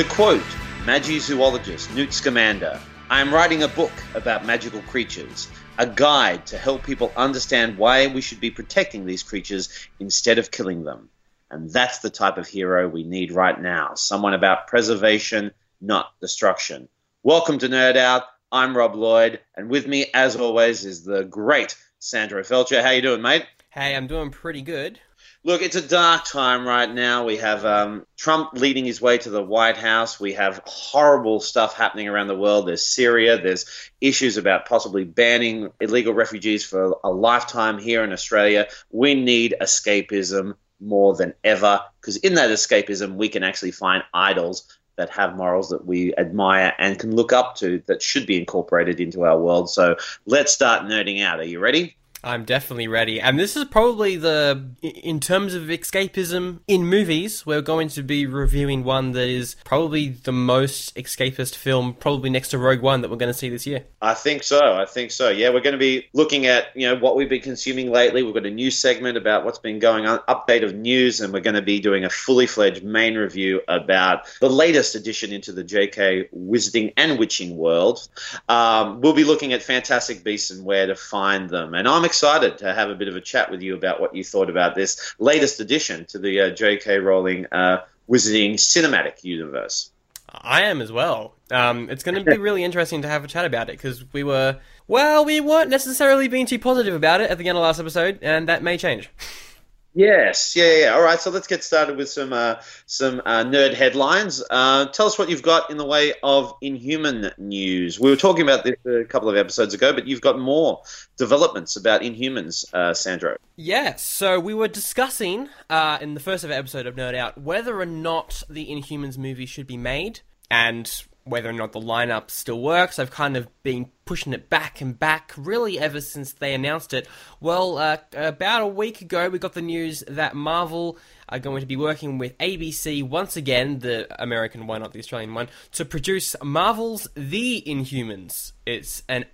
To quote Magizoologist Newt Scamander, I am writing a book about magical creatures, a guide to help people understand why we should be protecting these creatures instead of killing them. And that's the type of hero we need right now someone about preservation, not destruction. Welcome to Nerd Out. I'm Rob Lloyd, and with me, as always, is the great Sandro Felcher. How you doing, mate? Hey, I'm doing pretty good. Look, it's a dark time right now. We have um, Trump leading his way to the White House. We have horrible stuff happening around the world. There's Syria. There's issues about possibly banning illegal refugees for a lifetime here in Australia. We need escapism more than ever because in that escapism, we can actually find idols that have morals that we admire and can look up to that should be incorporated into our world. So let's start nerding out. Are you ready? I'm definitely ready. And this is probably the, in terms of escapism in movies, we're going to be reviewing one that is probably the most escapist film, probably next to Rogue One, that we're going to see this year. I think so. I think so. Yeah, we're going to be looking at, you know, what we've been consuming lately. We've got a new segment about what's been going on, update of news, and we're going to be doing a fully fledged main review about the latest addition into the JK Wizarding and Witching world. Um, we'll be looking at Fantastic Beasts and where to find them. And I'm excited to have a bit of a chat with you about what you thought about this latest addition to the uh, J.K. Rowling uh, Wizarding cinematic universe. I am as well. Um, it's going to be really interesting to have a chat about it because we were, well, we weren't necessarily being too positive about it at the end of last episode, and that may change. Yes, yeah, yeah. All right, so let's get started with some uh, some uh, nerd headlines. Uh, tell us what you've got in the way of Inhuman news. We were talking about this a couple of episodes ago, but you've got more developments about Inhumans, uh, Sandro. Yeah, so we were discussing uh, in the first ever episode of Nerd Out whether or not the Inhumans movie should be made, and whether or not the lineup still works. I've kind of been pushing it back and back really ever since they announced it. Well, uh, about a week ago, we got the news that Marvel are going to be working with ABC once again, the American one, not the Australian one, to produce Marvel's The Inhumans. It's an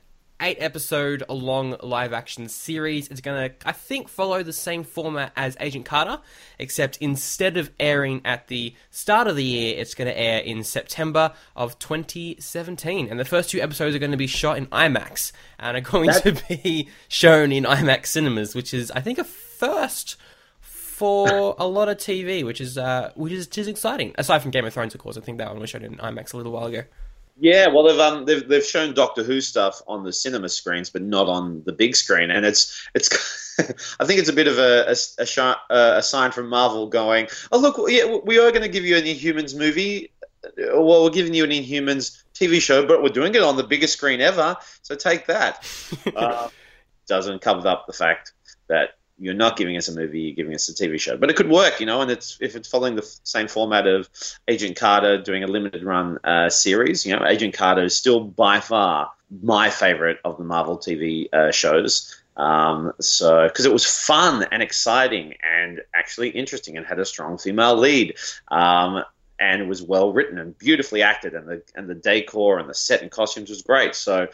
eight episode long live action series. It's going to, I think, follow the same format as Agent Carter, except instead of airing at the start of the year, it's going to air in September of 2017. And the first two episodes are going to be shot in IMAX and are going to be shown in IMAX cinemas, which is, I think, a first for a lot of TV, which is uh, which is just exciting. Aside from Game of Thrones, of course, I think that one was shown in IMAX a little while ago. Yeah, well, they've um they've they've shown Doctor Who stuff on the cinema screens, but not on the big screen, and it's it's. I think it's a bit of a a, a, sh- a sign from Marvel going, oh look, yeah, we are going to give you an Inhumans movie. Well, we're giving you an Inhumans TV show, but we're doing it on the biggest screen ever. So take that. uh, doesn't cover up the fact that you're not giving us a movie, you're giving us a TV show. But it could work, you know, and it's if it's following the same format of Agent Carter doing a limited run uh, series, you know, Agent Carter is still by far my favorite of the Marvel TV uh, shows. Um, so because it was fun and exciting and actually interesting and had a strong female lead. Um, and it was well written and beautifully acted, and the and the decor and the set and costumes was great. So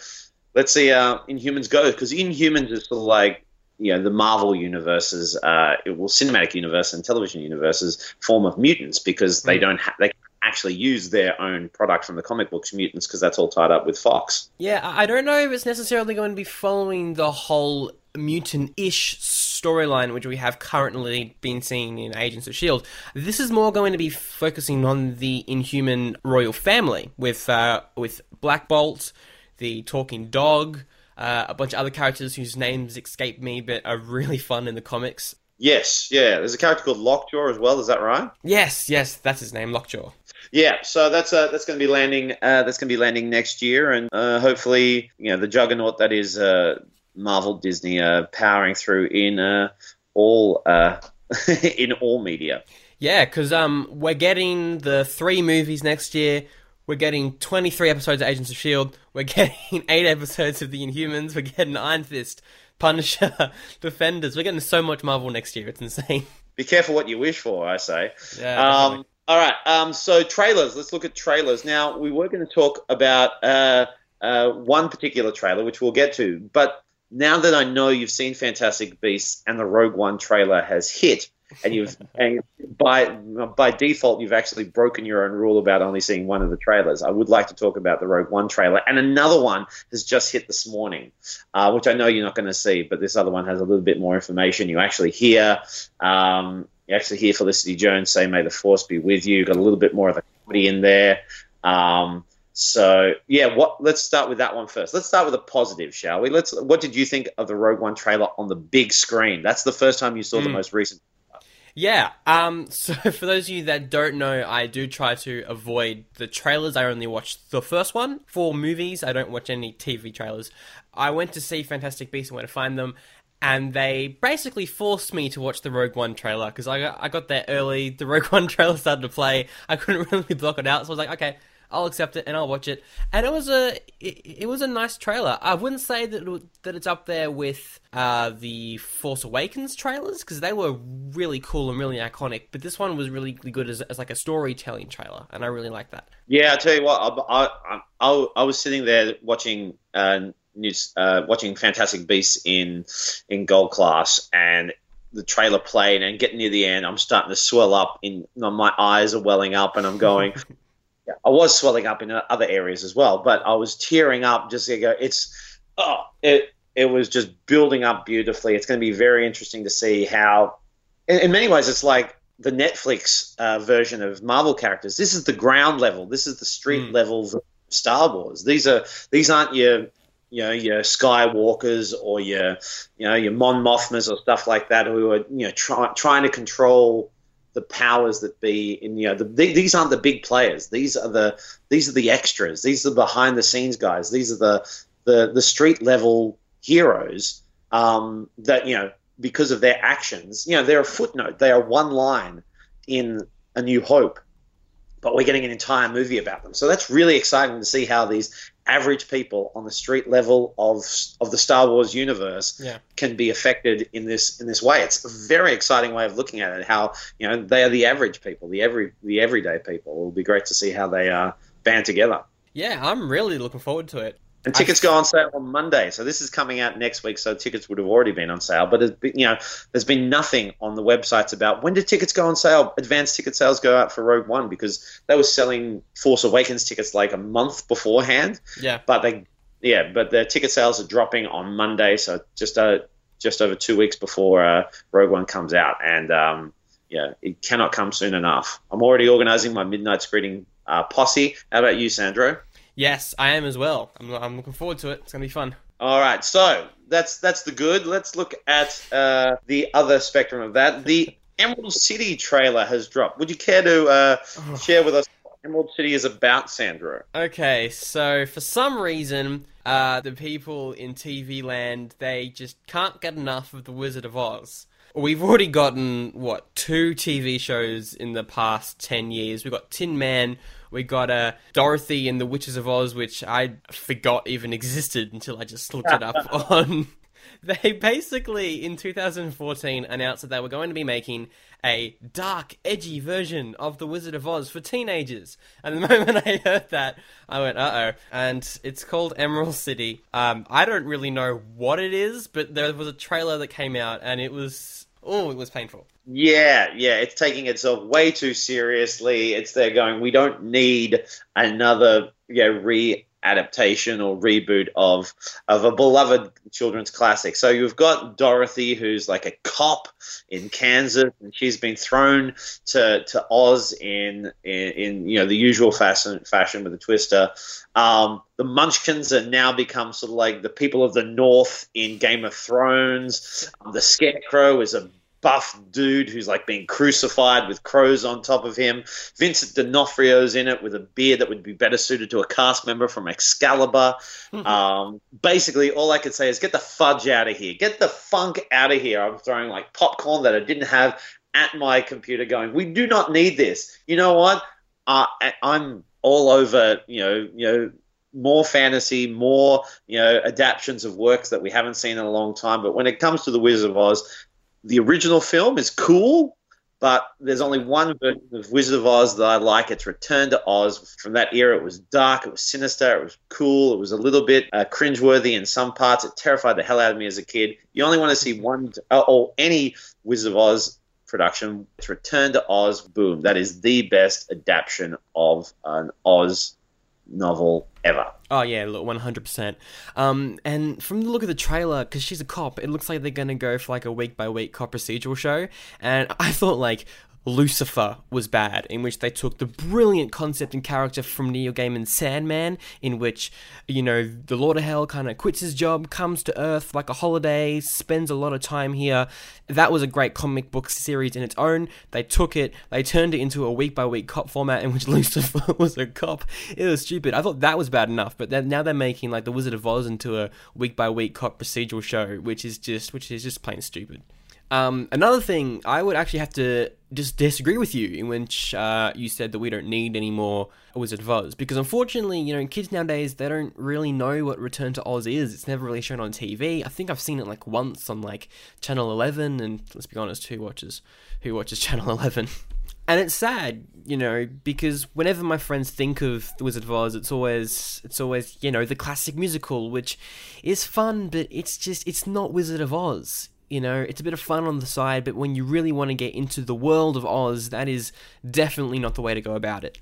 let's see how Inhumans goes because Inhumans is sort of like you know the Marvel universe's, uh, well, cinematic universe and television universe's form of mutants because they mm. don't ha- they actually use their own product from the comic books mutants because that's all tied up with Fox. Yeah, I don't know if it's necessarily going to be following the whole mutant-ish storyline which we have currently been seeing in Agents of Shield. This is more going to be focusing on the Inhuman royal family with uh, with Black Bolt, the talking dog, uh, a bunch of other characters whose names escape me but are really fun in the comics. Yes, yeah. There's a character called Lockjaw as well. Is that right? Yes, yes, that's his name, Lockjaw. Yeah, so that's uh, that's going to be landing. Uh, that's going to be landing next year, and uh, hopefully, you know, the juggernaut that is uh, Marvel Disney uh, powering through in uh, all uh, in all media. Yeah, because um, we're getting the three movies next year. We're getting 23 episodes of Agents of S.H.I.E.L.D. We're getting 8 episodes of The Inhumans. We're getting Iron Fist, Punisher, Defenders. We're getting so much Marvel next year. It's insane. Be careful what you wish for, I say. Yeah, um, all right. Um, so, trailers. Let's look at trailers. Now, we were going to talk about uh, uh, one particular trailer, which we'll get to. But now that I know you've seen Fantastic Beasts and the Rogue One trailer has hit, and you've and by by default you've actually broken your own rule about only seeing one of the trailers. I would like to talk about the Rogue One trailer, and another one has just hit this morning, uh, which I know you're not going to see, but this other one has a little bit more information. You actually hear. Um, you actually hear Felicity Jones say, "May the Force be with you." Got a little bit more of a comedy in there. Um, so yeah, what? Let's start with that one first. Let's start with a positive, shall we? Let's. What did you think of the Rogue One trailer on the big screen? That's the first time you saw mm. the most recent. Yeah. Um. So for those of you that don't know, I do try to avoid the trailers. I only watch the first one for movies. I don't watch any TV trailers. I went to see Fantastic Beasts and where to find them, and they basically forced me to watch the Rogue One trailer because I got, I got there early. The Rogue One trailer started to play. I couldn't really block it out, so I was like, okay, I'll accept it and I'll watch it. And it was a it, it was a nice trailer. I wouldn't say that it, that it's up there with uh, the Force Awakens trailers because they were really cool and really iconic. But this one was really good as, as like a storytelling trailer, and I really like that. Yeah, I tell you what, I I, I, I was sitting there watching. Uh, news, uh, watching Fantastic Beasts in in gold class, and the trailer played and getting near the end, I'm starting to swell up. In my eyes are welling up, and I'm going, yeah, I was swelling up in other areas as well, but I was tearing up just to go. It's oh, it it was just building up beautifully. It's going to be very interesting to see how. In, in many ways, it's like the Netflix uh, version of Marvel characters. This is the ground level. This is the street mm. levels of Star Wars. These are these aren't your you know your Skywalkers or your you know your Mon Mothmas or stuff like that who are you know try, trying to control the powers that be in you know the, these aren't the big players. These are the these are the extras. These are the behind the scenes guys. These are the the, the street level heroes um, that you know because of their actions you know they're a footnote. They are one line in a new hope but we're getting an entire movie about them so that's really exciting to see how these average people on the street level of of the Star Wars universe yeah. can be affected in this in this way. It's a very exciting way of looking at it. How you know they are the average people, the every the everyday people. It will be great to see how they uh, band together. Yeah, I'm really looking forward to it. And tickets go on sale on Monday, so this is coming out next week. So tickets would have already been on sale, but been, you know, there's been nothing on the websites about when do tickets go on sale. Advanced ticket sales go out for Rogue One because they were selling Force Awakens tickets like a month beforehand. Yeah, but they, yeah, but the ticket sales are dropping on Monday, so just uh, just over two weeks before uh, Rogue One comes out, and um, yeah, it cannot come soon enough. I'm already organising my midnight screening uh, posse. How about you, Sandro? Yes, I am as well. I'm, I'm looking forward to it. It's gonna be fun. All right, so that's that's the good. Let's look at uh, the other spectrum of that. The Emerald City trailer has dropped. Would you care to uh, oh. share with us what Emerald City is about, Sandro? Okay, so for some reason, uh, the people in TV land they just can't get enough of the Wizard of Oz. We've already gotten what two TV shows in the past ten years. We've got Tin Man, we got uh, Dorothy and the Witches of Oz, which I forgot even existed until I just looked it up on. They basically, in 2014, announced that they were going to be making a dark, edgy version of The Wizard of Oz for teenagers. And the moment I heard that, I went, uh oh. And it's called Emerald City. Um, I don't really know what it is, but there was a trailer that came out and it was. Oh, it was painful. Yeah, yeah, it's taking itself way too seriously. It's there going, we don't need another yeah, re adaptation or reboot of of a beloved children's classic. So you've got Dorothy, who's like a cop in Kansas, and she's been thrown to, to Oz in, in, in you know the usual fashion fashion with a twister. Um, the Munchkins are now become sort of like the people of the North in Game of Thrones. The Scarecrow is a buff dude who's like being crucified with crows on top of him. Vincent D'Onofrio's in it with a beard that would be better suited to a cast member from Excalibur. Mm-hmm. Um, basically, all I could say is get the fudge out of here, get the funk out of here. I'm throwing like popcorn that I didn't have at my computer, going, we do not need this. You know what? Uh, I'm all over, you know, you know, more fantasy, more you know adaptations of works that we haven't seen in a long time. But when it comes to the Wizard of Oz, the original film is cool, but there's only one version of Wizard of Oz that I like. It's Return to Oz. From that era, it was dark, it was sinister, it was cool, it was a little bit uh, cringeworthy in some parts. It terrified the hell out of me as a kid. You only want to see one uh, or any Wizard of Oz production. It's Return to Oz. Boom. That is the best adaptation of an Oz novel ever. Oh yeah, look, one hundred percent. Um, and from the look of the trailer, because she's a cop, it looks like they're gonna go for like a week by week cop procedural show. And I thought like, Lucifer was bad, in which they took the brilliant concept and character from Neil Gaiman's Sandman, in which, you know, the Lord of Hell kind of quits his job, comes to Earth like a holiday, spends a lot of time here. That was a great comic book series in its own. They took it, they turned it into a week by week cop format in which Lucifer was a cop. It was stupid. I thought that was bad enough, but now they're making like The Wizard of Oz into a week by week cop procedural show, which is just which is just plain stupid. Um, another thing, I would actually have to just disagree with you in which uh, you said that we don't need any more Wizard of Oz because unfortunately, you know, kids nowadays they don't really know what Return to Oz is. It's never really shown on TV. I think I've seen it like once on like Channel Eleven, and let's be honest, who watches who watches Channel Eleven? And it's sad, you know, because whenever my friends think of The Wizard of Oz, it's always it's always you know the classic musical, which is fun, but it's just it's not Wizard of Oz you know, it's a bit of fun on the side, but when you really want to get into the world of Oz, that is definitely not the way to go about it.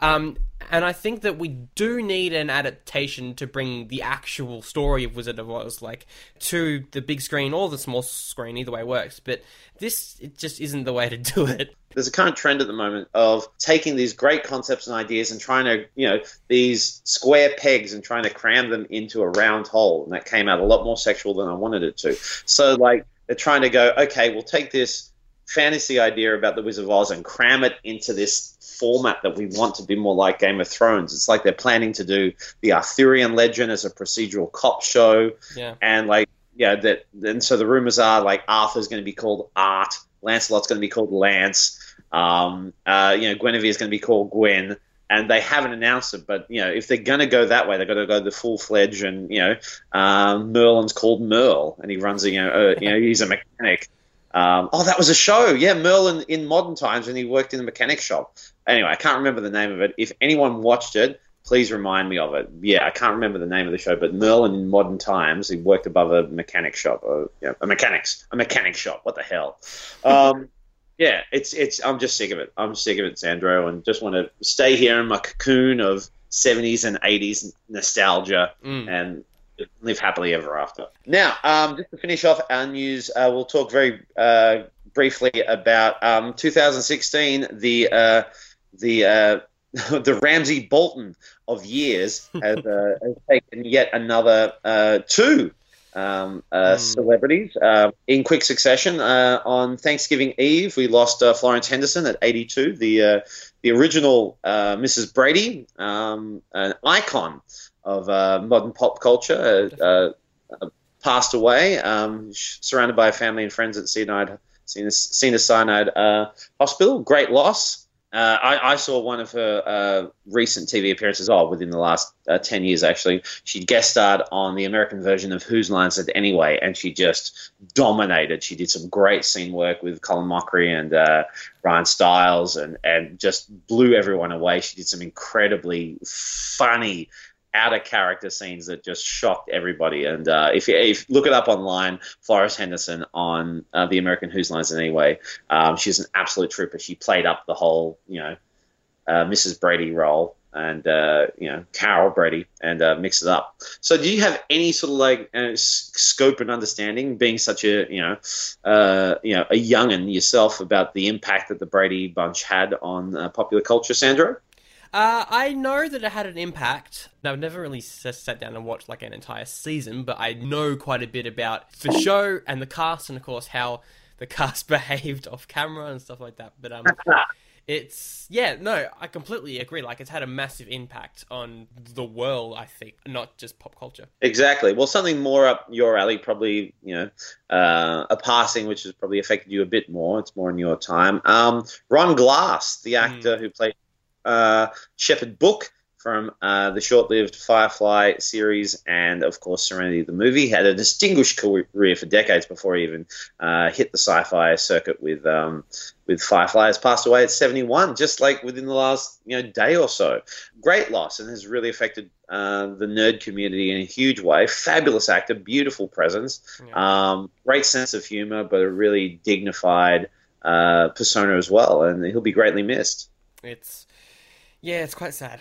Um, and I think that we do need an adaptation to bring the actual story of Wizard of Oz, like, to the big screen or the small screen. Either way works. But this it just isn't the way to do it. There's a kind of trend at the moment of taking these great concepts and ideas and trying to, you know, these square pegs and trying to cram them into a round hole. And that came out a lot more sexual than I wanted it to. So, like, they're trying to go, okay, we'll take this fantasy idea about the Wizard of Oz and cram it into this format that we want to be more like Game of Thrones. It's like they're planning to do the Arthurian legend as a procedural cop show. Yeah. And like, yeah, that and so the rumors are like Arthur's going to be called Art, Lancelot's going to be called Lance, um, uh, you know, Guinevere's going to be called Gwen. And they haven't announced it, but you know, if they're going to go that way, they've got to go the full fledged. And you know, um, Merlin's called Merle, and he runs, a, you know, uh, you know, he's a mechanic. Um, oh, that was a show. Yeah, Merlin in modern times when he worked in a mechanic shop. Anyway, I can't remember the name of it. If anyone watched it, please remind me of it. Yeah, I can't remember the name of the show, but Merlin in modern times, he worked above a mechanic shop, or, you know, a mechanics, a mechanic shop. What the hell? Um, yeah, it's it's. I'm just sick of it. I'm sick of it, Sandro, and just want to stay here in my cocoon of 70s and 80s nostalgia Mm. and live happily ever after. Now, um, just to finish off our news, uh, we'll talk very uh, briefly about um, 2016. The uh, the uh, the Ramsey Bolton of years has, uh, has taken yet another uh, two um, uh, celebrities uh, in quick succession. Uh, on Thanksgiving Eve, we lost uh, Florence Henderson at 82, the uh, the original uh, Mrs. Brady, um, an icon of uh, modern pop culture, uh, uh, uh, passed away, um, surrounded by family and friends at Cyanide, Cena Cyanide uh, Hospital. Great loss. Uh, I, I saw one of her uh, recent TV appearances, oh, within the last uh, 10 years, actually. She guest starred on the American version of Whose Lines It Anyway, and she just dominated. She did some great scene work with Colin Mochrie and uh, Ryan Stiles and, and just blew everyone away. She did some incredibly funny, out of character scenes that just shocked everybody. And uh, if you if, look it up online, Florence Henderson on uh, the American Whose Lines Anyway, um, she's an absolute trooper. She played up the whole, you know, uh, Mrs. Brady role and uh, you know Carol Brady and uh, mix it up. So, do you have any sort of like uh, scope and understanding, being such a you know you know a youngin yourself, about the impact that the Brady bunch had on popular culture, Sandro? Uh, I know that it had an impact. I've never really s- sat down and watched like an entire season, but I know quite a bit about the show and the cast, and of course how the cast behaved off camera and stuff like that. But um, it's yeah, no, I completely agree. Like it's had a massive impact on the world. I think, not just pop culture. Exactly. Well, something more up your alley, probably, you know, uh, a passing which has probably affected you a bit more. It's more in your time. Um, Ron Glass, the actor who played uh, Shepard Book from uh, the short-lived Firefly series and, of course, Serenity the movie, had a distinguished career for decades before he even uh, hit the sci-fi circuit with um, with Firefly. Has passed away at 71, just like within the last you know day or so. Great loss, and has really affected uh, the nerd community in a huge way. Fabulous actor, beautiful presence, Yeah. um, great sense of humor, but a really dignified uh, persona as well, and he'll be greatly missed. It's yeah, it's quite sad.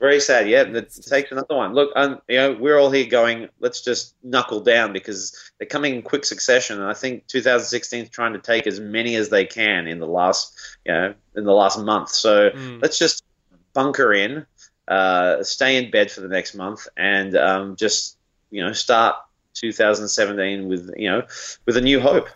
Very sad. Yeah, it takes another one. Look, um, you know, we're all here going. Let's just knuckle down because they're coming in quick succession, and I think 2016 is trying to take as many as they can in the last, you know, in the last month. So Mm. let's just bunker in, uh, stay in bed for the next month, and um, just you know start 2017 with you know with a new hope.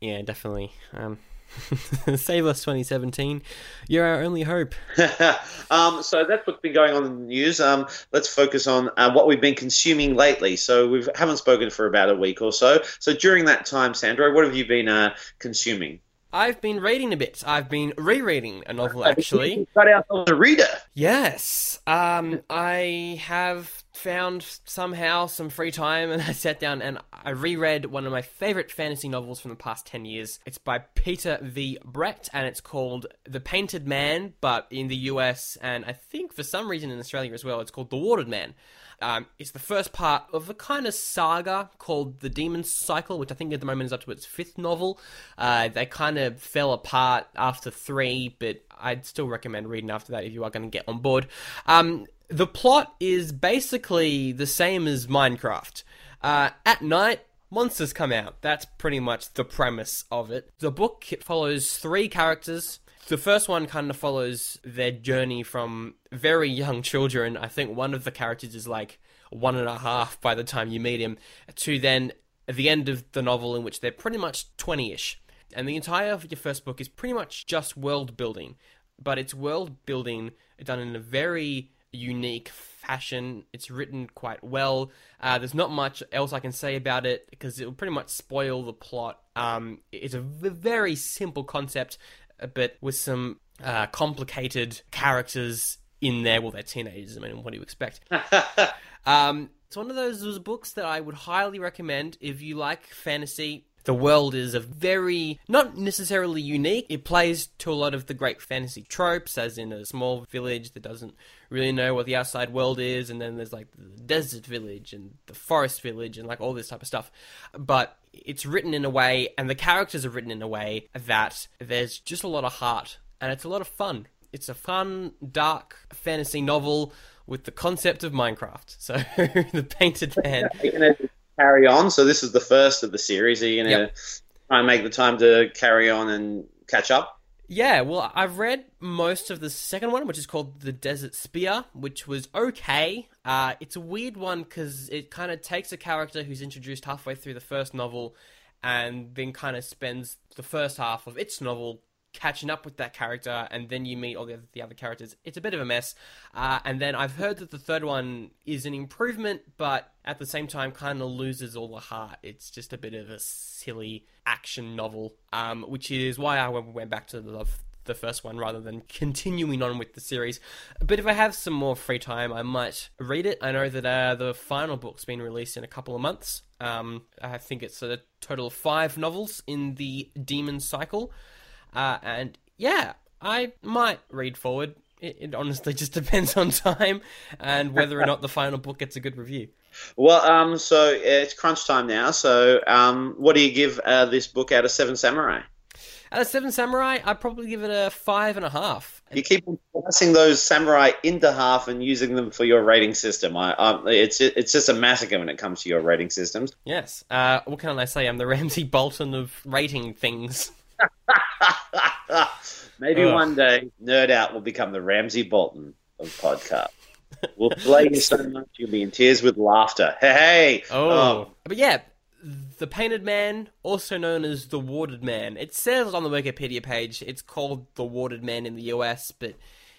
Yeah, definitely. Um, save us 2017. You're our only hope. um, so that's what's been going on in the news. Um, let's focus on uh, what we've been consuming lately. So we haven't spoken for about a week or so. So during that time, Sandro, what have you been uh, consuming? I've been reading a bit. I've been rereading a novel actually. got ourselves a reader. Yes. Um, I have found somehow some free time and I sat down and I reread one of my favorite fantasy novels from the past 10 years. It's by Peter V. Brett and it's called The Painted Man, but in the US and I think for some reason in Australia as well, it's called The Warded Man. Um, it's the first part of a kind of saga called The Demon Cycle, which I think at the moment is up to its fifth novel. Uh, they kind of fell apart after three, but I'd still recommend reading after that if you are going to get on board. Um, the plot is basically the same as Minecraft. Uh, at night, monsters come out. That's pretty much the premise of it. The book follows three characters. The first one kind of follows their journey from very young children. I think one of the characters is like one and a half by the time you meet him, to then at the end of the novel, in which they're pretty much 20 ish. And the entire of your first book is pretty much just world building, but it's world building done in a very unique fashion. It's written quite well. Uh, there's not much else I can say about it because it will pretty much spoil the plot. Um, it's a v- very simple concept, but with some uh, complicated characters in there. Well, they're teenagers. I mean, what do you expect? Um, it's one of those, those books that I would highly recommend if you like fantasy. The world is a very, not necessarily unique. It plays to a lot of the great fantasy tropes, as in a small village that doesn't really know what the outside world is, and then there's like the desert village and the forest village and like all this type of stuff. But it's written in a way, and the characters are written in a way that there's just a lot of heart, and it's a lot of fun. It's a fun, dark fantasy novel with the concept of Minecraft. So the painted man. Are you going to carry on? So this is the first of the series. Are you going to Yep. try and make the time to carry on and catch up? Yeah, well, I've read most of the second one, which is called The Desert Spear, which was okay. Uh, it's a weird one because it kind of takes a character who's introduced halfway through the first novel and then kind of spends the first half of its novel catching up with that character, and then you meet all the other, the other characters. It's a bit of a mess. Uh, and then I've heard that the third one is an improvement, but at the same time kind of loses all the heart. It's just a bit of a silly action novel, um, which is why I went back to the the first one rather than continuing on with the series. But if I have some more free time, I might read it. I know that uh, the final book's been released in a couple of months. Um, I think it's a total of five novels in the Demon Cycle. Uh, and yeah, I might read forward. It, it honestly just depends on time and whether or not the final book gets a good review. Well, um, so it's crunch time now. So, um, what do you give uh, this book out of Seven Samurai? Out of Seven Samurai, I'd probably give it a five and a half. You keep passing those samurai into half and using them for your rating system. I, um, it's it's just a massacre when it comes to your rating systems. Yes. Uh, what can I say? I'm the Ramsey Bolton of rating things. Maybe Ugh. one day, Nerd Out will become the Ramsey Bolton of podcast. We'll play you so much you'll be in tears with laughter. Hey, hey! Oh. But yeah, the Painted Man, also known as the Warded Man. It says on the Wikipedia page it's called the Warded Man in the US, but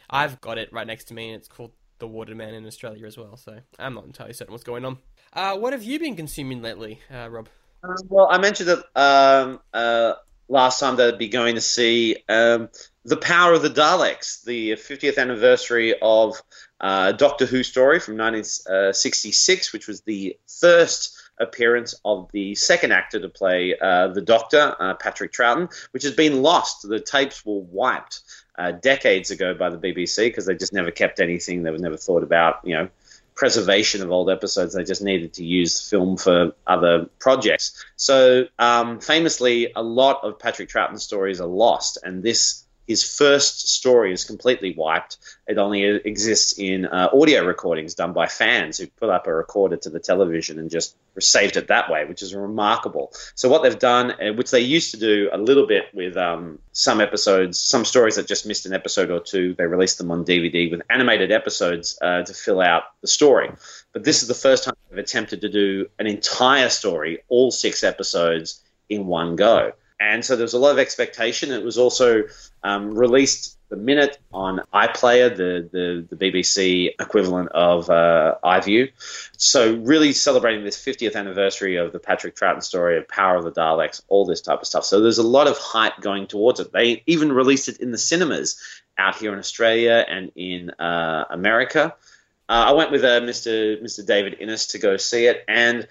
I've got it right next to me and it's called the Warded Man in Australia as well, so I'm not entirely certain what's going on. Uh, what have you been consuming lately, uh, Rob? Um, well, I mentioned that um, uh, last time that I'd be going to see um, The Power of the Daleks, the 50th anniversary of uh, Doctor Who story from 1966, which was the first appearance of the second actor to play uh, the Doctor, uh, Patrick Troughton, which has been lost. The tapes were wiped uh, decades ago by the BBC because they just never kept anything. They were never thought about, you know, preservation of old episodes. They just needed to use film for other projects. So, um, famously, a lot of Patrick Troughton stories are lost, and this his first story is completely wiped. It only exists in uh, audio recordings done by fans who put up a recorder to the television and just saved it that way, which is remarkable. So what they've done, uh, which they used to do a little bit with um, some episodes, some stories that just missed an episode or two, they released them on DVD with animated episodes uh, to fill out the story. But this is the first time they've attempted to do an entire story, all six episodes in one go and so there was a lot of expectation. It was also um, released the minute on iPlayer, the, the, the BBC equivalent of uh, iView. So really celebrating this 50th anniversary of the Patrick Troughton story of Power of the Daleks, all this type of stuff. So there's a lot of hype going towards it. They even released it in the cinemas out here in Australia and in uh, America. Uh, I went with uh, Mr. Mr. David Innes to go see it, and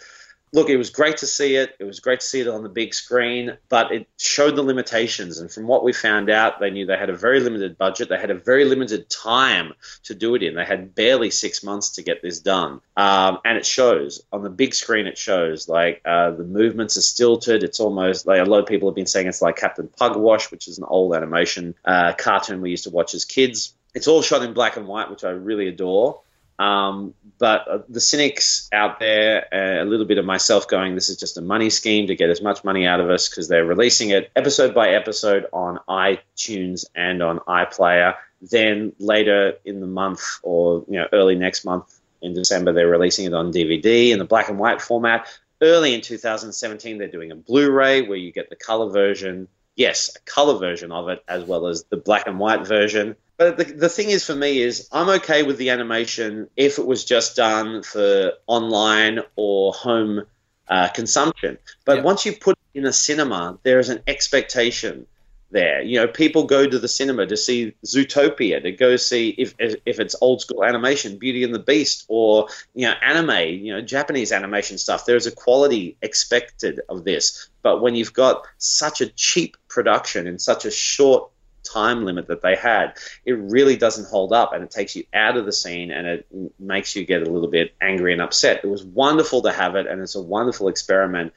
look, it was great to see it. It was great to see it on the big screen, but it showed the limitations. And from what we found out, they knew they had a very limited budget. They had a very limited time to do it in. They had barely six months to get this done. Um, and it shows on the big screen. It shows like uh, the movements are stilted. It's almost like a lot of people have been saying it's like Captain Pugwash, which is an old animation uh, cartoon we used to watch as kids. It's all shot in black and white, which I really adore. Um, but uh, the cynics out there, uh, a little bit of myself going, this is just a money scheme to get as much money out of us because they're releasing it episode by episode on iTunes and on iPlayer. Then later in the month or you know early next month in December, they're releasing it on DVD in the black and white format. Early in 2017, they're doing a Blu-ray where you get the color version. Yes, a color version of it as well as the black and white version. But the, the thing is, for me, is I'm okay with the animation if it was just done for online or home uh, consumption. But once you put it in a cinema, there is an expectation there. You know, people go to the cinema to see Zootopia, to go see if if it's old school animation, Beauty and the Beast, or you know, anime, you know, Japanese animation stuff. There is a quality expected of this. But when you've got such a cheap production in such a short time limit that they had, it really doesn't hold up and it takes you out of the scene and it makes you get a little bit angry and upset. It was wonderful to have it and it's a wonderful experiment,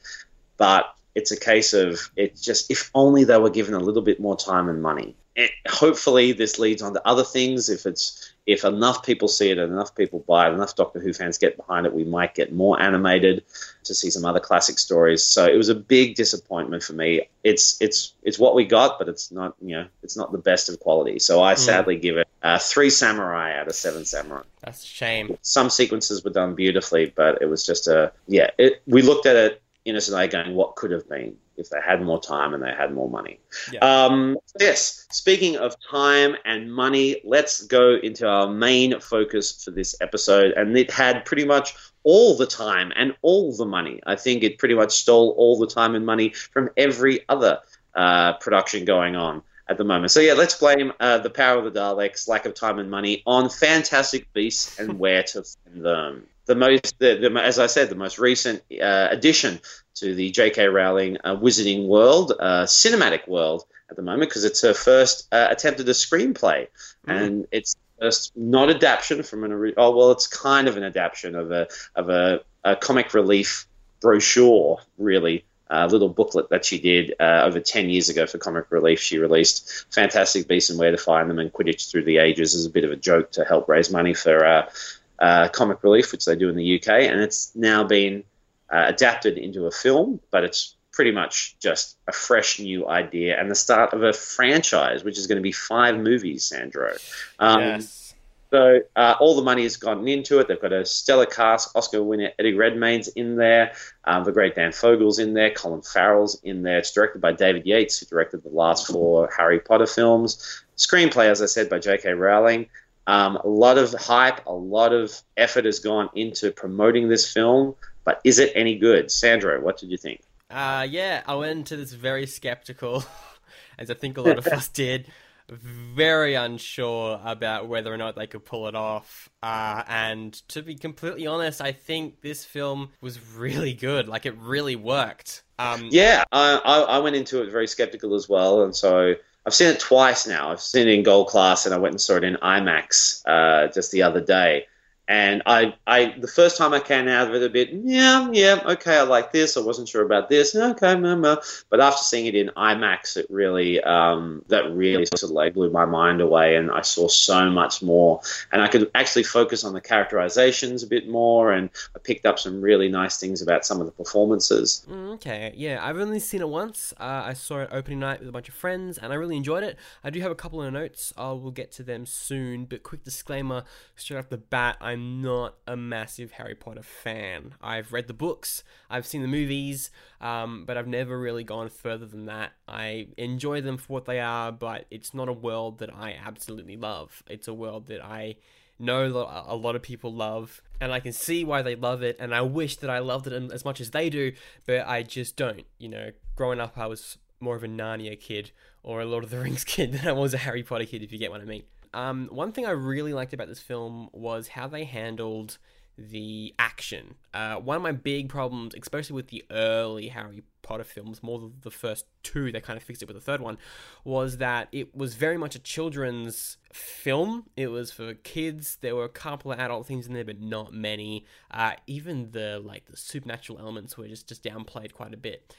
but it's a case of it just if only they were given a little bit more time and money. It, hopefully, this leads on to other things. If it's if enough people see it and enough people buy it, enough Doctor Who fans get behind it, we might get more animated to see some other classic stories. So it was a big disappointment for me. It's it's it's what we got, but it's not you know it's not the best of quality. So I mm. sadly give it uh, three samurai out of seven samurai. That's a shame. Some sequences were done beautifully, but it was just a yeah. It, we looked at it innocent eye going, what could have been if they had more time and they had more money. Yeah. Um, yes, speaking of time and money, let's go into our main focus for this episode. And it had pretty much all the time and all the money. I think it pretty much stole all the time and money from every other uh, production going on at the moment. So yeah, let's blame uh, the power of the Daleks, lack of time and money on Fantastic Beasts and where to find them the most, the, the, as I said, the most recent uh, addition to the J.K. Rowling uh, Wizarding World, uh, cinematic world at the moment, because it's her first uh, attempt at a screenplay, mm-hmm. and it's first not adaptation from an oh well, it's kind of an adaptation of a of a, a comic relief brochure, really. A little booklet that she did uh, over 10 years ago for Comic Relief. She released Fantastic Beasts and Where to Find Them and Quidditch Through the Ages as a bit of a joke to help raise money for uh, uh, comic relief, which they do in the UK, and it's now been uh, adapted into a film, but it's pretty much just a fresh new idea and the start of a franchise, which is going to be five movies, Sandro. Um, yes. So uh, all the money has gone into it. They've got a stellar cast. Oscar winner Eddie Redmayne's in there. Um, the great Dan Fogler's in there. Colin Farrell's in there. It's directed by David Yates, who directed the last four Harry Potter films. Screenplay, as I said, by J.K. Rowling. Um, a lot of hype, a lot of effort has gone into promoting this film, but is it any good? Sandro, what did you think? Uh, yeah, I went into this very skeptical, as I think a lot of us did. Very unsure about whether or not they could pull it off. Uh, and to be completely honest, I think this film was really good. Like, it really worked. Um, yeah, I, I went into it very skeptical as well. And so I've seen it twice now. I've seen it in gold class, and I went and saw it in IMAX uh, just the other day. And I, I, the first time I came out of it a bit, yeah, yeah, okay, I like this. I wasn't sure about this. Okay, mama. But after seeing it in IMAX, it really, um, that really sort of like blew my mind away, and I saw so much more. And I could actually focus on the characterizations a bit more, and I picked up some really nice things about some of the performances. Mm, okay, yeah, I've only seen it once. Uh, I saw it opening night with a bunch of friends, and I really enjoyed it. I do have a couple of notes. I will get to them soon. But quick disclaimer, straight off the bat, I I'm not a massive Harry Potter fan. I've read the books, I've seen the movies, um, but I've never really gone further than that. I enjoy them for what they are, but it's not a world that I absolutely love. It's a world that I know that a lot of people love, and I can see why they love it, and I wish that I loved it as much as they do, but I just don't. You know, growing up, I was more of a Narnia kid or a Lord of the Rings kid than I was a Harry Potter kid, if you get what I mean. Um, one thing I really liked about this film was how they handled the action. Uh, one of my big problems, especially with the early Harry Potter films, more than the first two, they kind of fixed it with the third one, was that it was very much a children's film. It was for kids. There were a couple of adult things in there, but not many. Uh, even the like the supernatural elements were just just downplayed quite a bit.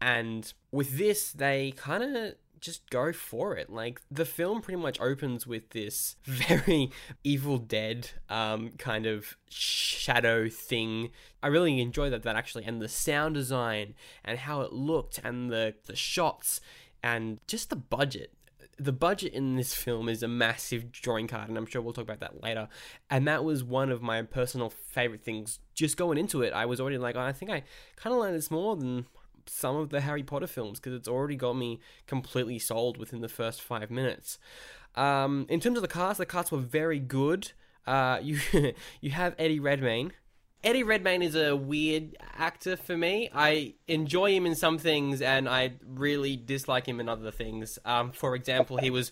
And with this, they kind of just go for it. Like the film pretty much opens with this very Evil Dead um, kind of shadow thing. I really enjoy that that actually and the sound design and how it looked and the the shots and just the budget. The budget in this film is a massive drawing card, and I'm sure we'll talk about that later. And that was one of my personal favorite things. Just going into it, I was already like, oh, I think I kind of like this more than some of the Harry Potter films because it's already got me completely sold within the first five minutes. Um, in terms of the cast, the cast were very good. Uh, you you have Eddie Redmayne. Eddie Redmayne is a weird actor for me. I enjoy him in some things, and I really dislike him in other things. Um, for example, he was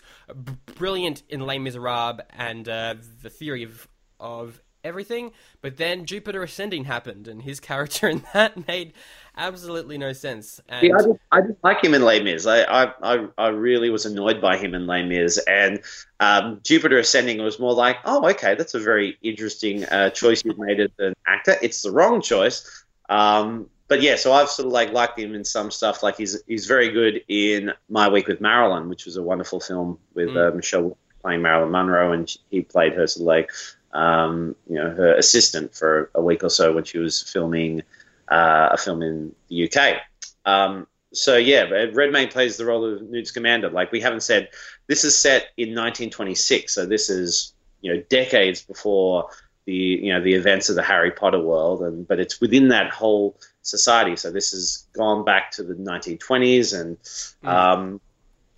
brilliant in Les Miserables and uh, the Theory of of everything. But then Jupiter Ascending happened, and his character in that made absolutely no sense. And... Yeah, I didn't, I didn't like him in Les Mis. I, I, I really was annoyed by him in Les Mis. And um, Jupiter Ascending was more like, oh, okay, that's a very interesting uh, choice you've made as an actor. It's the wrong choice. Um, but yeah, so I've sort of like liked him in some stuff. Like he's he's very good in My Week with Marilyn, which was a wonderful film with mm. uh, Michelle playing Marilyn Monroe, and he played her sort of like um, you know, her assistant for a week or so when she was filming uh, a film in the UK. Um, so yeah, Redmayne plays the role of Newt Scamander. Like we haven't said, this is set in 1926, so this is you know decades before the you know the events of the Harry Potter world, and but it's within that whole society. So this has gone back to the 1920s, and mm. um,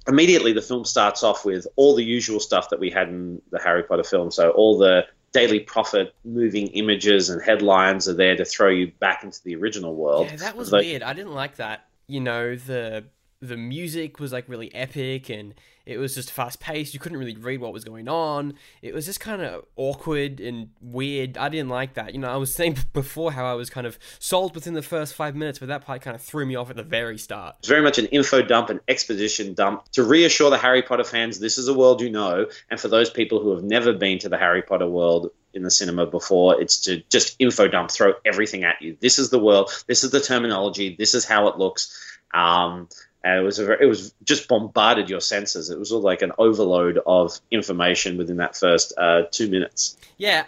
immediately the film starts off with all the usual stuff that we had in the Harry Potter film. So all the Daily Prophet moving images and headlines are there to throw you back into the original world. Yeah, that was weird. I didn't like that. You know, the the music was like really epic and it was just fast paced. You couldn't really read what was going on. It was just kind of awkward and weird. I didn't like that. You know, I was saying before how I was kind of sold within the first five minutes, but that part kind of threw me off at the very start. It's very much an info dump, an exposition dump to reassure the Harry Potter fans this is a world you know. And for those people who have never been to the Harry Potter world, in the cinema before. It's to just info dump, throw everything at you. This is the world. This is the terminology. This is how it looks. Um, and it was a very, it was just bombarded your senses. It was all like an overload of information within that first uh, two minutes. Yeah,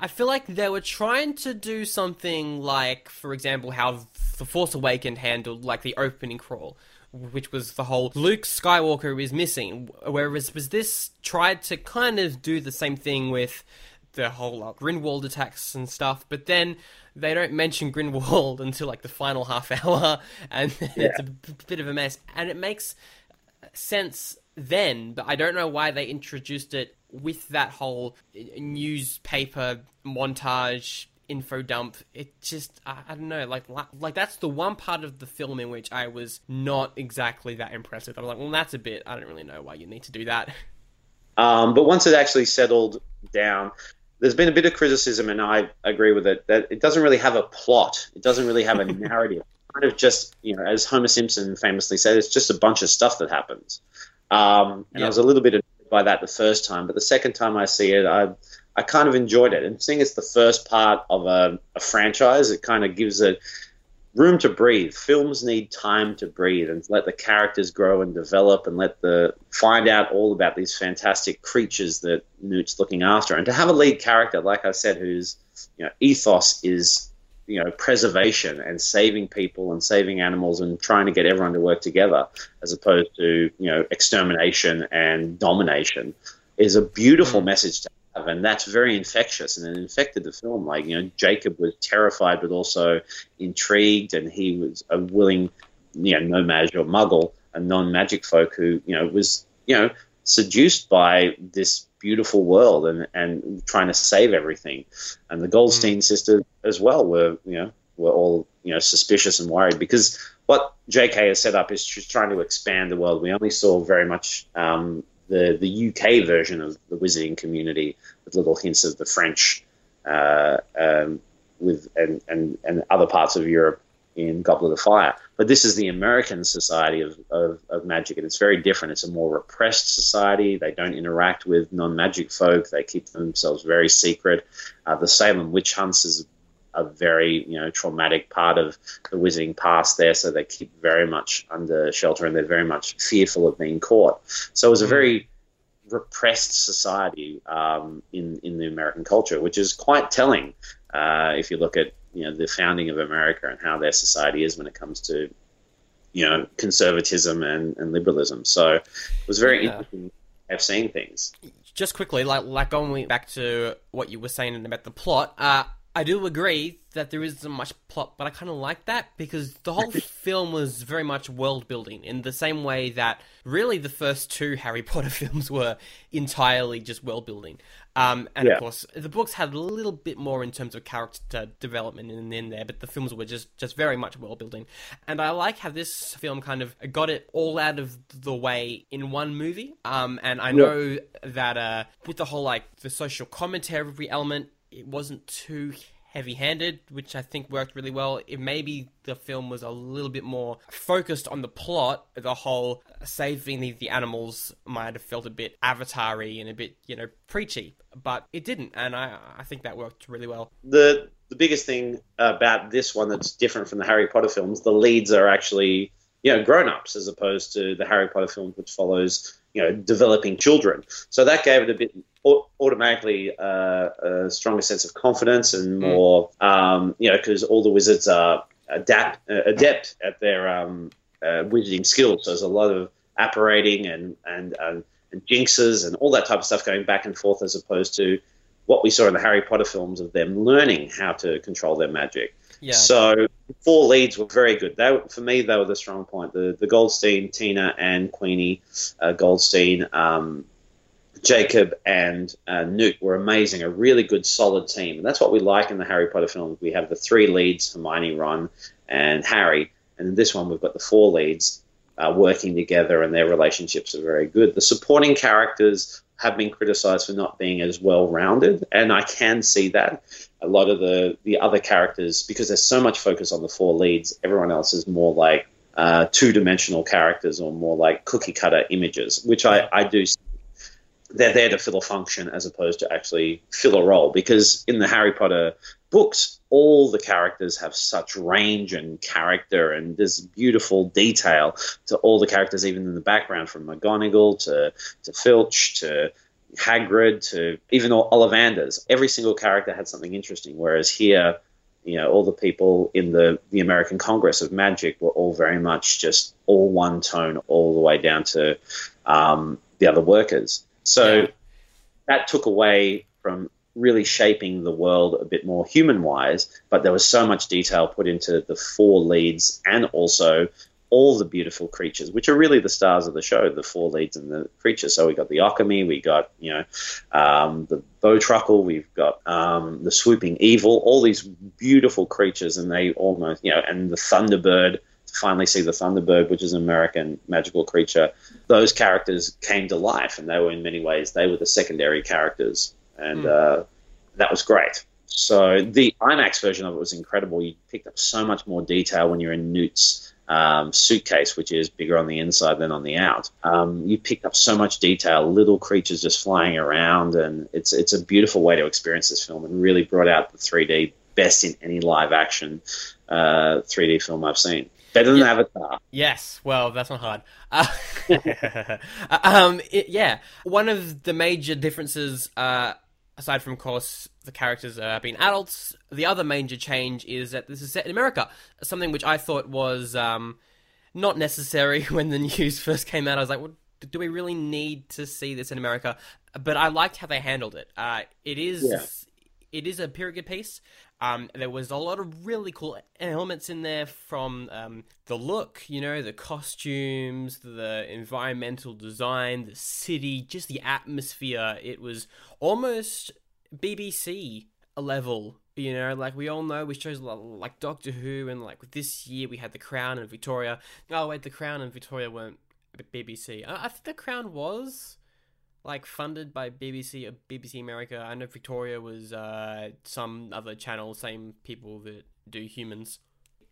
I feel like they were trying to do something like, for example, how the Force Awakened handled like the opening crawl, which was the whole Luke Skywalker is missing. Whereas was this tried to kind of do the same thing with the whole uh, Grindelwald attacks and stuff, but then they don't mention Grindelwald until like the final half hour, and yeah. it's a b- bit of a mess. And it makes sense then, but I don't know why they introduced it with that whole newspaper montage info dump. It just I, I, don't know, like like that's the one part of the film in which I was not exactly that impressed with. I was like, well, that's a bit. I don't really know why you need to do that. Um, but once it actually settled down, there's been a bit of criticism, and I agree with it, that it doesn't really have a plot. It doesn't really have a narrative. kind of just, you know, as Homer Simpson famously said, it's just a bunch of stuff that happens. Um, and I was a little bit annoyed by that the first time, but the second time I see it, I, I kind of enjoyed it. And seeing it's the first part of a, a franchise, it kind of gives it room to breathe. Films need time to breathe and let the characters grow and develop and let the find out all about these fantastic creatures that Newt's looking after. And to have a lead character, like I said, whose you know ethos is you know preservation and saving people and saving animals and trying to get everyone to work together as opposed to you know extermination and domination is a beautiful mm. message to and that's very infectious and it infected the film like you know jacob was terrified but also intrigued and he was a willing you know No-Maj or muggle a non-magic folk who you know was you know seduced by this beautiful world and, and trying to save everything. And the Goldstein mm. sisters as well were, you know, were all, you know, suspicious and worried because what JK has set up is she's trying to expand the world. We only saw very much um, the, the UK version of the wizarding community with little hints of the French uh, um, with and, and, and other parts of Europe in Goblet of Fire. But this is the American society of, of, of, magic, and it's very different. It's a more repressed society. They don't interact with non magic folk, they keep themselves very secret. Uh, the Salem witch hunts is a very you know traumatic part of the wizarding past there, so they keep very much under shelter and they're very much fearful of being caught. So it was a mm-hmm. very repressed society um, in in the American culture, which is quite telling uh, if you look at you know the founding of America and how their society is when it comes to you know conservatism and, and liberalism. So it was very yeah. interesting I've seen things. Just quickly, like like going back to what you were saying about the plot, uh, I do agree that there isn't much plot, but I kind of like that because the whole film was very much world building in the same way that really the first two Harry Potter films were entirely just world building. Um, and yeah. of course, the books had a little bit more in terms of character development in, in there, but the films were just, just very much world building. And I like how this film kind of got it all out of the way in one movie. Um, and I know yeah. that uh, with the whole like the social commentary element, it wasn't too heavy handed, which I think worked really well. If maybe the film was a little bit more focused on the plot, the whole saving the, the animals might have felt a bit avatar and a bit, you know, preachy. But it didn't, and I, I think that worked really well. The the biggest thing about this one that's different from the Harry Potter films, the leads are actually, you know, grown ups as opposed to the Harry Potter films, which follows you know developing children. So that gave it a bit automatically uh, a stronger sense of confidence and hmm. more, mm. um, you know, because all the wizards are adapt, uh, adept at their um, uh, wizarding skills. So there's a lot of apparating and, and, and, and jinxes and all that type of stuff going back and forth as opposed to what we saw in the Harry Potter films of them learning how to control their magic. Yeah. So four leads were very good. They, for me, they were the strong point. The the Goldstein, Tina, and Queenie uh, Goldstein um, Jacob and uh, Newt were amazing, a really good, solid team. And that's what we like in the Harry Potter films. We have the three leads Hermione, Ron, and Harry. And in this one, we've got the four leads uh, working together, and their relationships are very good. The supporting characters have been criticized for not being as well rounded, and I can see that. A lot of the, the other characters, because there's so much focus on the four leads, everyone else is more like uh, two dimensional characters or more like cookie cutter images, which I, I do they're there to fill a function as opposed to actually fill a role. Because in the Harry Potter books, all the characters have such range and character, and there's beautiful detail to all the characters, even in the background, from McGonagall to to Filch to Hagrid to even Ollivanders. Every single character had something interesting. Whereas here, you know, all the people in the the American Congress of Magic were all very much just all one tone, all the way down to um, the other workers. So yeah. that took away from really shaping the world a bit more human wise, but there was so much detail put into the four leads and also all the beautiful creatures, which are really the stars of the show, the four leads and the creatures. So we got the Occamy, we got, you know, um, the Bowtruckle, we've got um, the Swooping Evil, all these beautiful creatures, and they almost, you know, and the Thunderbird, to finally see the Thunderbird, which is an American magical creature, those characters came to life, and they were in many ways they were the secondary characters, and mm. uh, that was great. So the IMAX version of it was incredible. You picked up so much more detail when you're in Newt's um, suitcase, which is bigger on the inside than on the out. Um, you pick up so much detail, little creatures just flying around, and it's it's a beautiful way to experience this film, and really brought out the 3D best in any live action uh, 3D film I've seen. Better than Yeah. Avatar. Yes, well, that's not hard. Uh, um, it, yeah, one of the major differences, uh, aside from, of course, the characters uh, being adults, the other major change is that this is set in America. Something which I thought was um, not necessary when the news first came out. I was like, well, do we really need to see this in America? But I liked how they handled it. Uh, it is. Yeah. It is a period piece. Um, there was a lot of really cool elements in there from um, the look, you know, the costumes, the environmental design, the city, just the atmosphere. It was almost BBC level, you know, like we all know, we shows like Doctor Who, and like this year we had The Crown and Victoria. Oh, wait, The Crown and Victoria weren't BBC. I, I think The Crown was like funded by BBC or BBC America. I know Victoria was uh, some other channel, same people that do humans.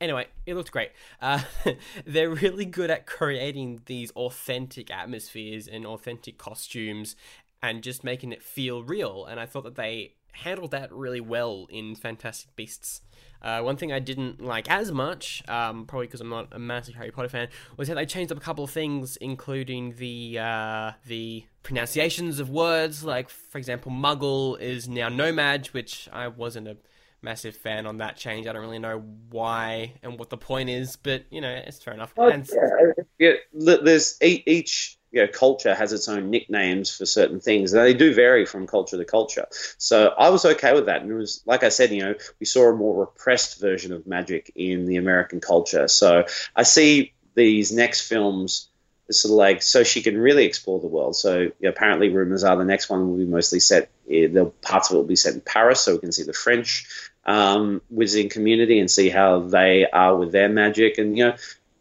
Anyway, it looked great. Uh, they're really good at creating these authentic atmospheres and authentic costumes and just making it feel real. And I thought that they handled that really well in Fantastic Beasts. Uh, one thing I didn't like as much, um, probably because I'm not a massive Harry Potter fan, was that they changed up a couple of things, including the uh, the pronunciations of words. Like, for example, Muggle is now No-Maj, which I wasn't a massive fan on that change. I don't really know why and what the point is, but you know, it's fair enough. Well, and yeah, yeah, there's each you know, culture has its own nicknames for certain things, and they do vary from culture to culture. So I was okay with that, and it was like I said, you know, we saw a more repressed version of magic in the American culture. So I see these next films sort of like so she can really explore the world. So you know, apparently, rumors are the next one will be mostly set. eh, The parts of it will be set in Paris, so we can see the French um, wizarding community and see how they are with their magic, and you know,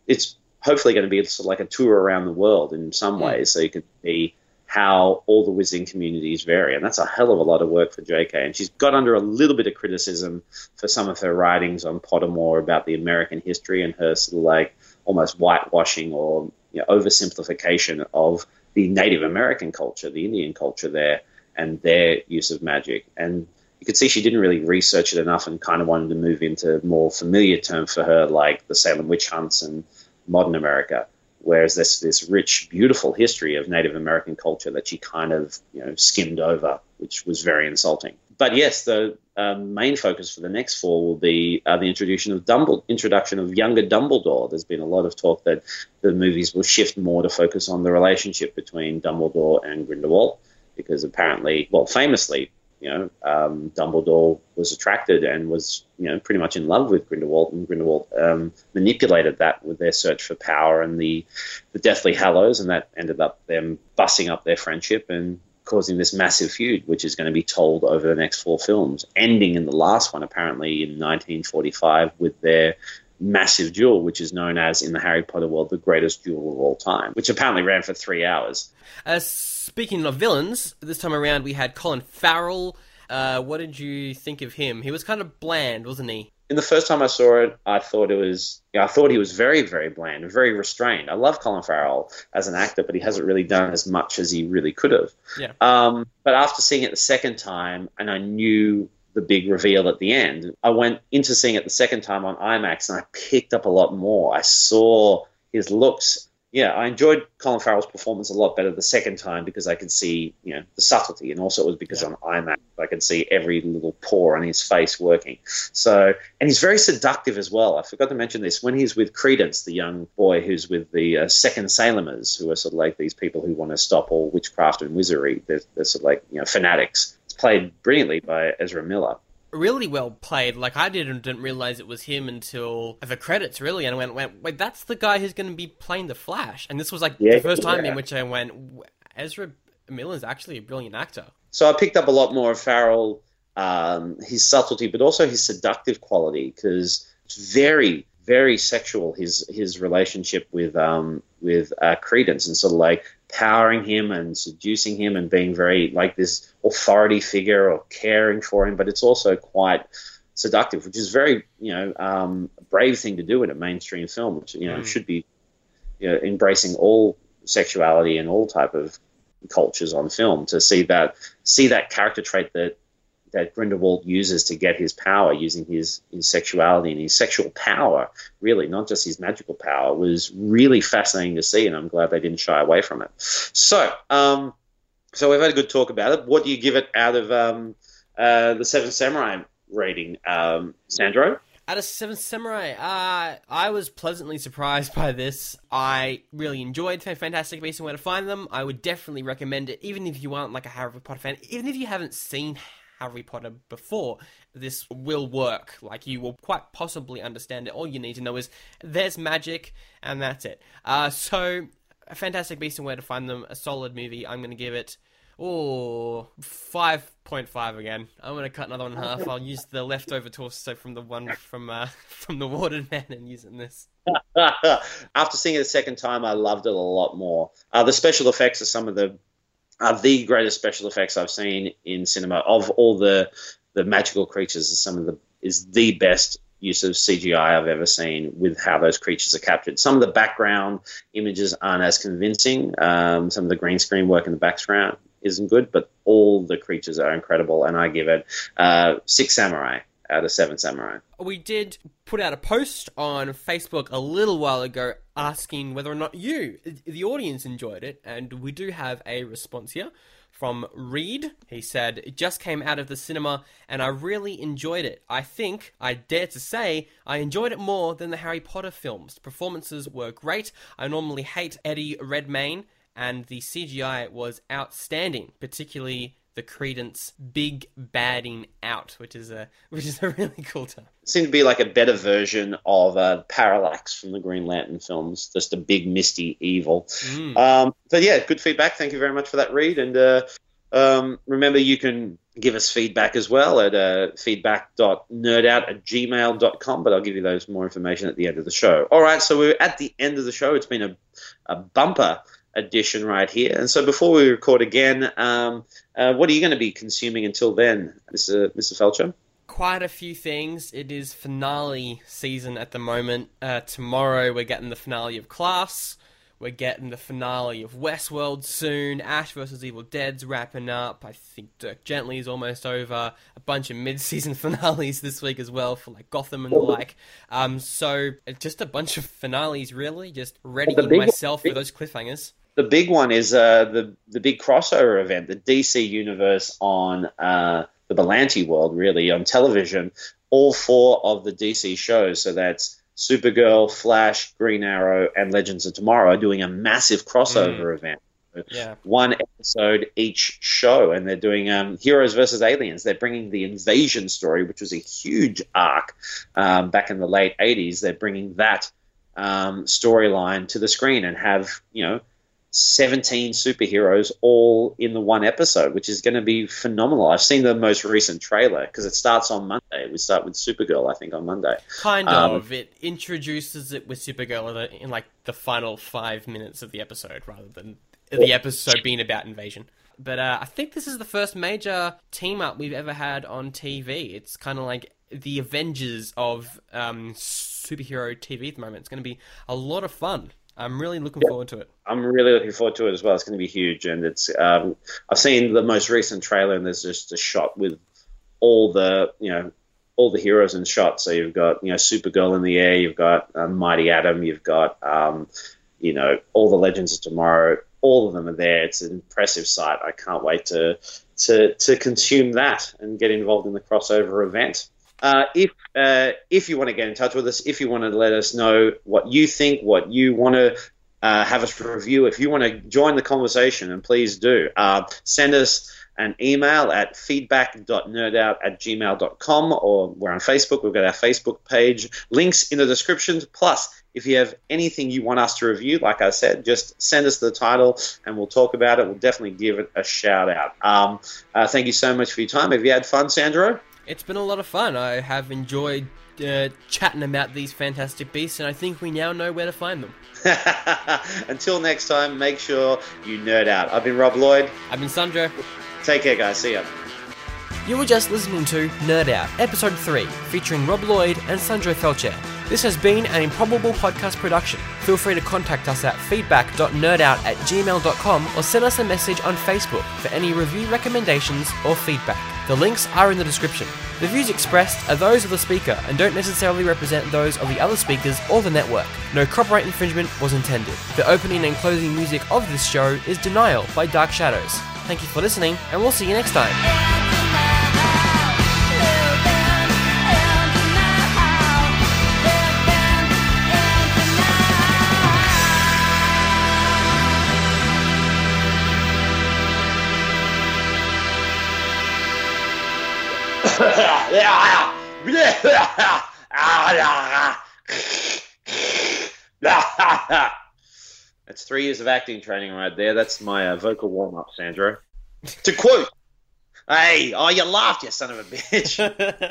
it's hopefully going to be sort of like a tour around the world in some Mm. ways, so you can see how all the wizarding communities vary, and that's a hell of a lot of work for J.K. And she's got under a little bit of criticism for some of her writings on Pottermore about the American history and her sort of like almost whitewashing or you know, oversimplification of the Native American culture, the Indian culture there, and their use of magic. And you could see she didn't really research it enough and kind of wanted to move into more familiar term for her, like the Salem witch hunts and modern America. Whereas there's this rich, beautiful history of Native American culture that she kind of you know skimmed over, which was very insulting. But yes, the um, main focus for the next fall will be uh, the introduction of Dumbledore, introduction of younger Dumbledore. There's been a lot of talk that the movies will shift more to focus on the relationship between Dumbledore and Grindelwald, because apparently, well, famously, you know, um, Dumbledore was attracted and was, you know, pretty much in love with Grindelwald, and Grindelwald um, manipulated that with their search for power and the, the Deathly Hallows, and that ended up them bussing up their friendship and causing this massive feud, which is going to be told over the next four films, ending in the last one, apparently in 1945, with their massive duel, which is known as, in the Harry Potter world, the greatest duel of all time, which apparently ran for three hours. Uh, speaking of villains, this time around we had Colin Farrell. Uh, what did you think of him? He was kind of bland, wasn't he? in the first time I saw it, I thought it was, you know, I thought he was very, very bland very restrained. I love Colin Farrell as an actor, but he hasn't really done as much as he really could have. Yeah. Um, but after seeing it the second time, and I knew the big reveal at the end, I went into seeing it the second time on IMAX, and I picked up a lot more. I saw his looks. Yeah, I enjoyed Colin Farrell's performance a lot better the second time because I could see, you know, the subtlety, and also it was because Yeah. on IMAX I could see every little pore on his face working. So, and he's very seductive as well. I forgot to mention this. When he's with Credence, the young boy who's with the uh, Second Salemers, who are sort of like these people who want to stop all witchcraft and wizardry, they're, they're sort of like, you know, fanatics. It's played brilliantly by Ezra Miller. Really well played. Like I didn't didn't realize it was him until the credits, really, and I went, went wait, that's the guy who's going to be playing the Flash. And this was like Yeah, the first time yeah. in which I went, "W- Ezra Miller's actually a brilliant actor. So I picked up a lot more of Farrell, um, his subtlety, but also his seductive quality, because it's very, very sexual. His his relationship with um, with uh, Credence and sort of like powering him and seducing him and being very like this authority figure or caring for him, but it's also quite seductive, which is very you know um, brave thing to do in a mainstream film, which you know mm. should be you know, embracing all sexuality and all type of cultures on film to see that see that character trait that that Grindelwald uses to get his power using his, his sexuality and his sexual power, really, not just his magical power, was really fascinating to see, and I'm glad they didn't shy away from it. So, um, so we've had a good talk about it. What do you give it out of um, uh, the Seven Samurai rating, um, Sandro? Out of Seven Samurai, uh, I was pleasantly surprised by this. I really enjoyed Fantastic Beasts and Where to Find Them. I would definitely recommend it, even if you aren't like a Harry Potter fan, even if you haven't seen Harry Potter before, this will work. Like you will quite possibly understand it. All you need to know is there's magic, and that's it. Uh, so, Fantastic Beasts and Where to Find Them, a solid movie. I'm going to give it. Oh, 5.5 again. I'm going to cut another one in half. I'll use the leftover torso from the one from uh, from the Warded Man and in this. After seeing it a second time, I loved it a lot more. Uh, the special effects are some of the are the greatest special effects I've seen in cinema. Of all the the magical creatures, is some of the is the best use of CGI I've ever seen with how those creatures are captured. Some of the background images aren't as convincing. Um, some of the green screen work in the background isn't good, but all the creatures are incredible, and I give it uh, six samurai out of Seven Samurai. We did put out a post on Facebook a little while ago asking whether or not you, the audience, enjoyed it, and we do have a response here from Reed. He said, It just came out of the cinema and I really enjoyed it. I think, I dare to say, I enjoyed it more than the Harry Potter films. Performances were great. I normally hate Eddie Redmayne, and the CGI was outstanding, particularly the Credence big badding out, which is a which is a really cool term. It seemed to be like a better version of uh, Parallax from the Green Lantern films, just a big misty evil. Mm. Um, but yeah, good feedback. Thank you very much for that, Reed, And uh, um, remember, you can give us feedback as well at uh, feedback.nerdout at gmail.com, but I'll give you those more information at the end of the show. All right, so we're at the end of the show. It's been a, a bumper edition right here. And so before we record again, um, uh, what are you going to be consuming until then, Mr. Mr. Felcher? Quite a few things. It is finale season at the moment. Uh, tomorrow we're getting the finale of Class. We're getting the finale of Westworld soon. Ash versus Evil Dead's wrapping up. I think Dirk Gently is almost over. A bunch of mid-season finales this week as well for like Gotham and the like. Um, so just a bunch of finales, really. Just readying myself for those cliffhangers the big one is uh, the the big crossover event, the DC universe on uh, the Berlanti world, really on television. All four of the DC shows, so that's Supergirl, Flash, Green Arrow, and Legends of Tomorrow, are doing a massive crossover mm. event. Yeah. One episode each show, and they're doing um, Heroes versus Aliens. They're bringing the invasion story, which was a huge arc um, back in the late '80s. They're bringing that um, storyline to the screen and have you know 17 superheroes all in the one episode, which is going to be phenomenal. I've seen the most recent trailer because it starts on Monday. We start with Supergirl, I think, on Monday. Kind um, of. It introduces it with Supergirl in like the final five minutes of the episode rather than the episode being about invasion. But uh, I think this is the first major team up we've ever had on TV. It's kind of like the Avengers of um, superhero TV at the moment. It's going to be a lot of fun. I'm really looking yeah. forward to it. I'm really looking forward to it as well. It's going to be huge, and it's. Um, I've seen the most recent trailer, and there's just a shot with all the you know all the heroes in shot. So you've got you know Supergirl in the air, you've got um, Mighty Atom, you've got um, you know all the Legends of Tomorrow. All of them are there. It's an impressive sight. I can't wait to to to consume that and get involved in the crossover event. Uh, if uh, if you want to get in touch with us, if you want to let us know what you think, what you want to uh, have us review, if you want to join the conversation, and please do, uh, send us an email at feedback.nerdout at gmail.com or we're on Facebook. We've got our Facebook page. Links in the description. Plus, if you have anything you want us to review, like I said, just send us the title and we'll talk about it. We'll definitely give it a shout out. Um, uh, thank you so much for your time. Have you had fun, Sandro? It's been a lot of fun. I have enjoyed uh, chatting about these fantastic beasts, and I think we now know where to find them. Until next time, make sure you nerd out. I've been Rob Lloyd. I've been Sandro. Take care, guys. See ya. You were just listening to Nerd Out, Episode 3, featuring Rob Lloyd and Sandro Felcher. This has been an Improbable Podcast production. Feel free to contact us at feedback.nerdout at gmail.com or send us a message on Facebook for any review recommendations or feedback. The links are in the description. The views expressed are those of the speaker and don't necessarily represent those of the other speakers or the network. No copyright infringement was intended. The opening and closing music of this show is Denial by Dark Shadows. Thank you for listening, and we'll see you next time. That's three years of acting training right there. That's my uh, vocal warm up, Sandro. to quote, "Hey, oh, you laughed, you son of a bitch!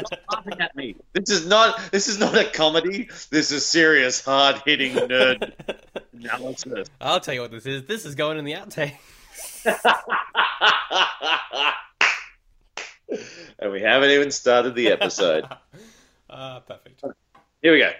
Stop laughing at me. This is not. This is not a comedy. This is serious, hard hitting nerd analysis." I'll tell you what this is. This is going in the outtake. and we haven't even started the episode. Ah, uh, perfect. Here we go.